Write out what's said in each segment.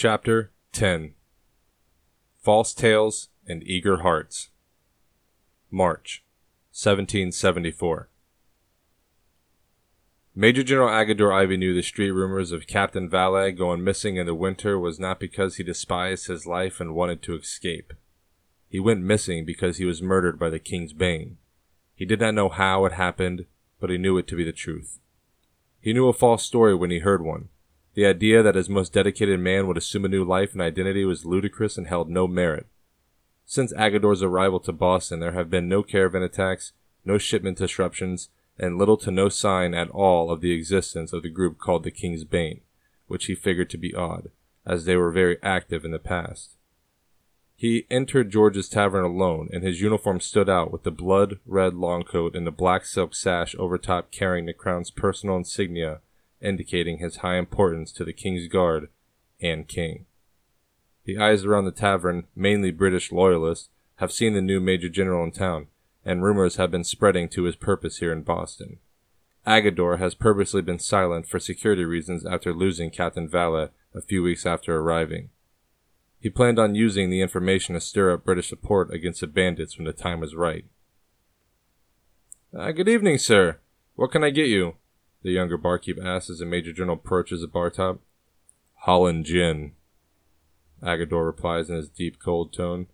Chapter 10 False Tales and Eager Hearts. March 1774. Major General Agador Ivey knew the street rumors of Captain Valet going missing in the winter was not because he despised his life and wanted to escape. He went missing because he was murdered by the King's Bane. He did not know how it happened, but he knew it to be the truth. He knew a false story when he heard one. The idea that his most dedicated man would assume a new life and identity was ludicrous and held no merit. Since Agador's arrival to Boston, there have been no caravan attacks, no shipment disruptions, and little to no sign at all of the existence of the group called the King's Bane, which he figured to be odd, as they were very active in the past. He entered George's tavern alone, and his uniform stood out with the blood red long coat and the black silk sash over top carrying the crown's personal insignia indicating his high importance to the King's Guard and King. The eyes around the tavern, mainly British loyalists, have seen the new Major General in town, and rumors have been spreading to his purpose here in Boston. Agador has purposely been silent for security reasons after losing Captain Valet a few weeks after arriving. He planned on using the information to stir up British support against the bandits when the time was right. Uh, good evening, sir. What can I get you? The younger barkeep asks as the Major General approaches the bar top. Holland gin. Agador replies in his deep, cold tone.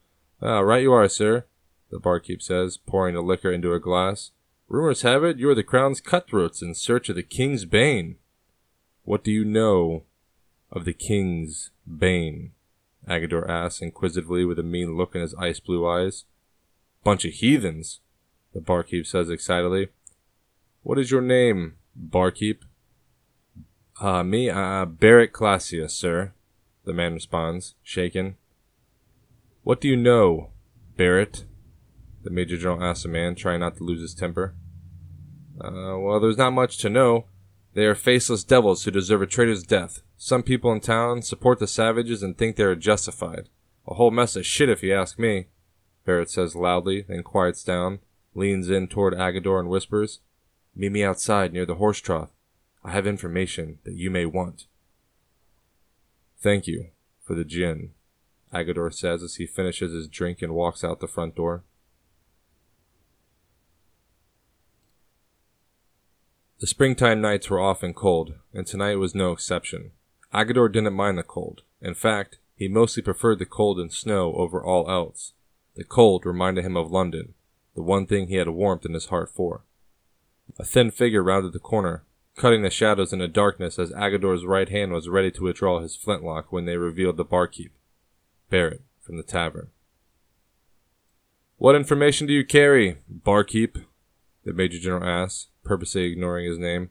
Ah, right you are, sir, the barkeep says, pouring the liquor into a glass. Rumors have it you are the crown's cutthroats in search of the king's bane. What do you know of the king's bane? Agador asks inquisitively with a mean look in his ice blue eyes. Bunch of heathens, the barkeep says excitedly. What is your name? Barkeep. Uh, me, uh, Barrett Classius, sir, the man responds, shaken. What do you know, Barrett? The Major General asks the man, trying not to lose his temper. Uh, well, there's not much to know. They are faceless devils who deserve a traitor's death. Some people in town support the savages and think they are justified. A whole mess of shit if you ask me, Barrett says loudly, then quiets down, leans in toward Agador and whispers, Meet me outside near the horse trough. I have information that you may want. Thank you for the gin, Agador says as he finishes his drink and walks out the front door. The springtime nights were often cold, and tonight was no exception. Agador didn't mind the cold. In fact, he mostly preferred the cold and snow over all else. The cold reminded him of London, the one thing he had a warmth in his heart for. A thin figure rounded the corner, cutting the shadows in the darkness as Agador's right hand was ready to withdraw his flintlock when they revealed the barkeep, Barrett, from the tavern. What information do you carry, barkeep? the Major General asked, purposely ignoring his name.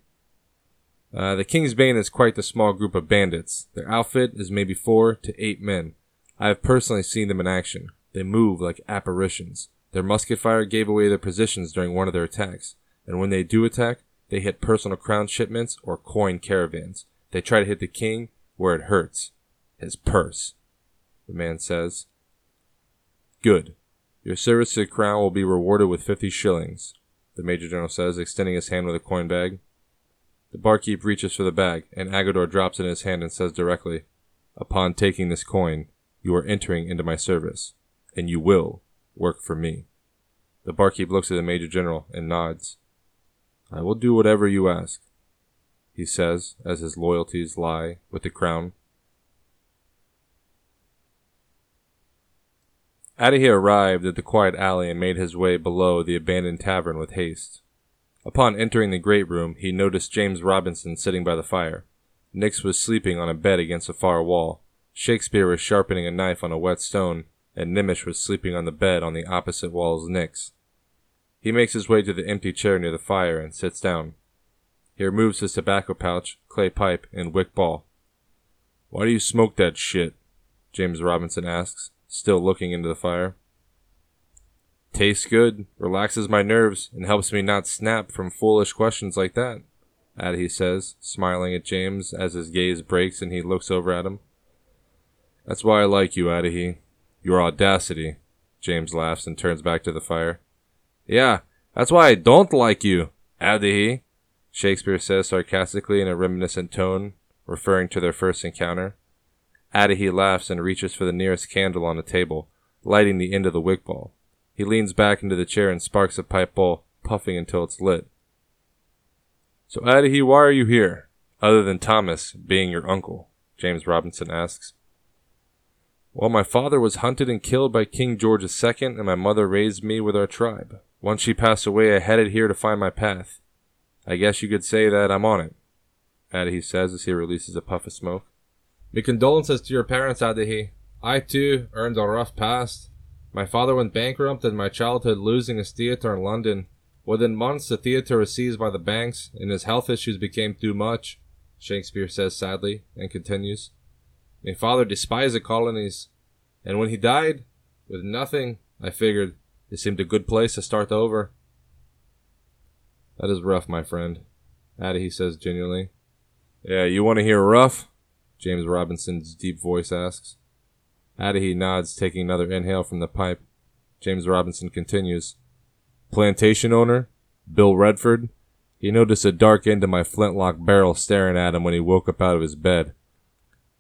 Uh, the King's Bane is quite the small group of bandits. Their outfit is maybe four to eight men. I have personally seen them in action. They move like apparitions. Their musket fire gave away their positions during one of their attacks and when they do attack, they hit personal crown shipments or coin caravans. They try to hit the king where it hurts his purse. The man says, Good. Your service to the crown will be rewarded with fifty shillings, the Major General says, extending his hand with a coin bag. The barkeep reaches for the bag, and Agador drops it in his hand and says directly, Upon taking this coin, you are entering into my service, and you will work for me. The barkeep looks at the Major General and nods. I will do whatever you ask, he says, as his loyalties lie with the crown. Adahy arrived at the quiet alley and made his way below the abandoned tavern with haste. Upon entering the great room, he noticed James Robinson sitting by the fire. Nix was sleeping on a bed against a far wall. Shakespeare was sharpening a knife on a wet stone, and Nimish was sleeping on the bed on the opposite wall as Nix. He makes his way to the empty chair near the fire and sits down. He removes his tobacco pouch, clay pipe, and wick ball. Why do you smoke that shit? James Robinson asks, still looking into the fire. Tastes good, relaxes my nerves, and helps me not snap from foolish questions like that, Adahy says, smiling at James as his gaze breaks and he looks over at him. That's why I like you, Adahy. Your audacity. James laughs and turns back to the fire. Yeah, that's why I don't like you, Adahy, Shakespeare says sarcastically in a reminiscent tone, referring to their first encounter. Adahy laughs and reaches for the nearest candle on the table, lighting the end of the wick ball. He leans back into the chair and sparks a pipe bowl, puffing until it's lit. So, Adahy, why are you here? Other than Thomas being your uncle, James Robinson asks. Well, my father was hunted and killed by King George II, and my mother raised me with our tribe. Once she passed away, I headed here to find my path. I guess you could say that I'm on it, Adahy says as he releases a puff of smoke. My condolences to your parents, Adahy. I too earned a rough past. My father went bankrupt in my childhood, losing his theatre in London. Within months, the theatre was seized by the banks, and his health issues became too much, Shakespeare says sadly, and continues. My father despised the colonies, and when he died, with nothing, I figured it seemed a good place to start over. That is rough, my friend, Adahy says genuinely. Yeah, you want to hear rough? James Robinson's deep voice asks. Adahy nods, taking another inhale from the pipe. James Robinson continues. Plantation owner, Bill Redford, he noticed a dark end of my flintlock barrel staring at him when he woke up out of his bed.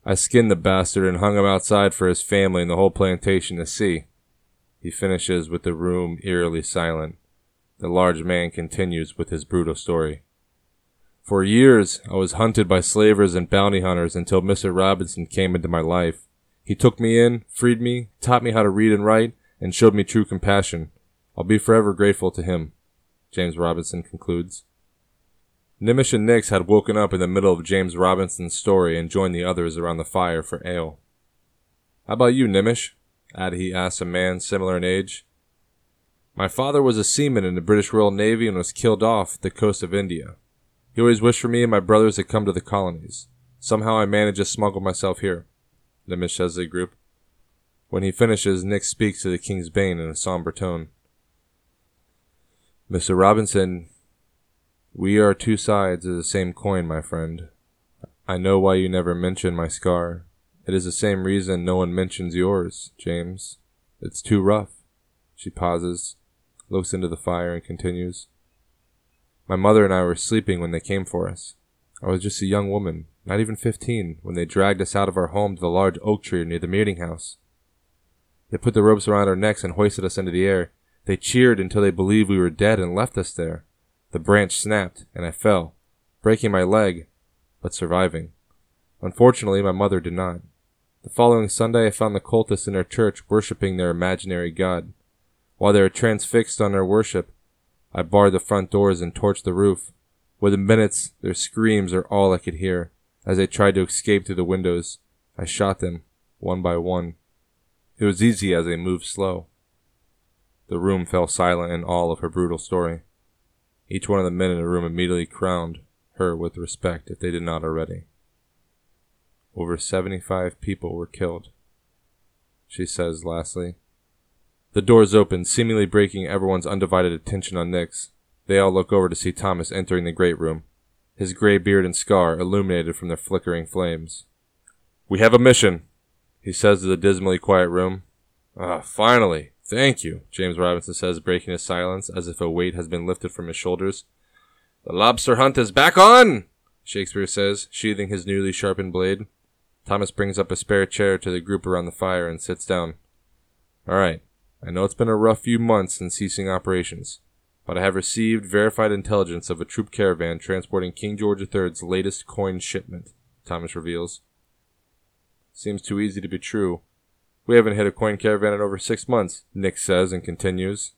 I skinned the bastard and hung him outside for his family and the whole plantation to see. He finishes with the room eerily silent. The large man continues with his brutal story. For years, I was hunted by slavers and bounty hunters until Mr. Robinson came into my life. He took me in, freed me, taught me how to read and write, and showed me true compassion. I'll be forever grateful to him, James Robinson concludes. Nimish and Nix had woken up in the middle of James Robinson's story and joined the others around the fire for ale. How about you, Nimish? Adahy asked a man similar in age. My father was a seaman in the British Royal Navy and was killed off the coast of India. He always wished for me and my brothers to come to the colonies. Somehow I managed to smuggle myself here, the group. When he finishes, Nix speaks to the King's Bane in a somber tone. Mr. Robinson, we are two sides of the same coin, my friend. I know why you never mention my scar. It is the same reason no one mentions yours, James. It's too rough. She pauses, looks into the fire, and continues. My mother and I were sleeping when they came for us. I was just a young woman, not even fifteen, when they dragged us out of our home to the large oak tree near the meeting house. They put the ropes around our necks and hoisted us into the air. They cheered until they believed we were dead and left us there. The branch snapped, and I fell, breaking my leg, but surviving. Unfortunately, my mother did not. The following Sunday, I found the cultists in our church worshipping their imaginary god. While they were transfixed on their worship, I barred the front doors and torched the roof. Within minutes, their screams are all I could hear. As they tried to escape through the windows, I shot them, one by one. It was easy as they moved slow. The room fell silent in all of her brutal story. Each one of the men in the room immediately crowned her with respect if they did not already. Over 75 people were killed. She says lastly. The doors open, seemingly breaking everyone's undivided attention on Nix. They all look over to see Thomas entering the great room, his gray beard and scar illuminated from the flickering flames. We have a mission, he says to the dismally quiet room. Ah, finally! Thank you, James Robinson says, breaking his silence as if a weight has been lifted from his shoulders. The lobster hunt is back on! Shakespeare says, sheathing his newly sharpened blade. Thomas brings up a spare chair to the group around the fire and sits down. All right, I know it's been a rough few months since ceasing operations, but I have received verified intelligence of a troop caravan transporting King George III's latest coin shipment, Thomas reveals. Seems too easy to be true, we haven't hit a coin caravan in over six months, Nix says and continues.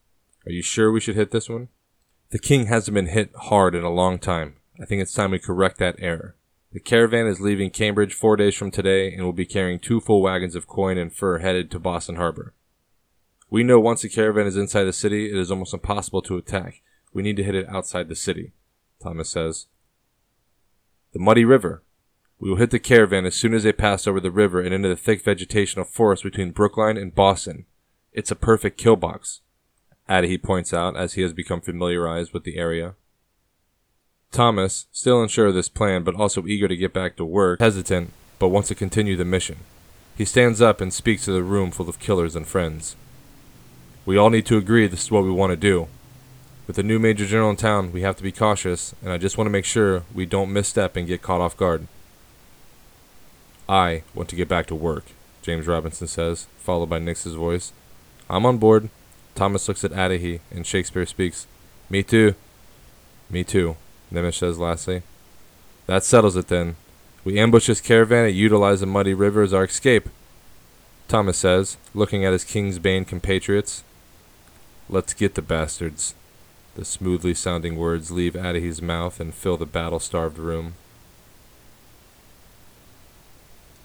Are you sure we should hit this one? The king hasn't been hit hard in a long time. I think it's time we correct that error. The caravan is leaving Cambridge four days from today and will be carrying two full wagons of coin and fur headed to Boston Harbor. We know once the caravan is inside the city, it is almost impossible to attack. We need to hit it outside the city, Thomas says. The Muddy River, we will hit the caravan as soon as they pass over the river and into the thick vegetation of forest between Brookline and Boston. It's a perfect kill box, Adahy points out as he has become familiarized with the area. Thomas, still unsure of this plan but also eager to get back to work, hesitant, but wants to continue the mission. He stands up and speaks to the room full of killers and friends. We all need to agree this is what we want to do. With a new major general in town, we have to be cautious, and I just want to make sure we don't misstep and get caught off guard. I want to get back to work, James Robinson says, followed by Nix's voice. I'm on board. Thomas looks at Adahy, and Shakespeare speaks. Me too. Me too, Nimish says lastly. That settles it then. We ambush this caravan and utilize the muddy river as our escape. Thomas says, looking at his King's Bane compatriots. Let's get the bastards. The smoothly sounding words leave Adahy's mouth and fill the battle starved room.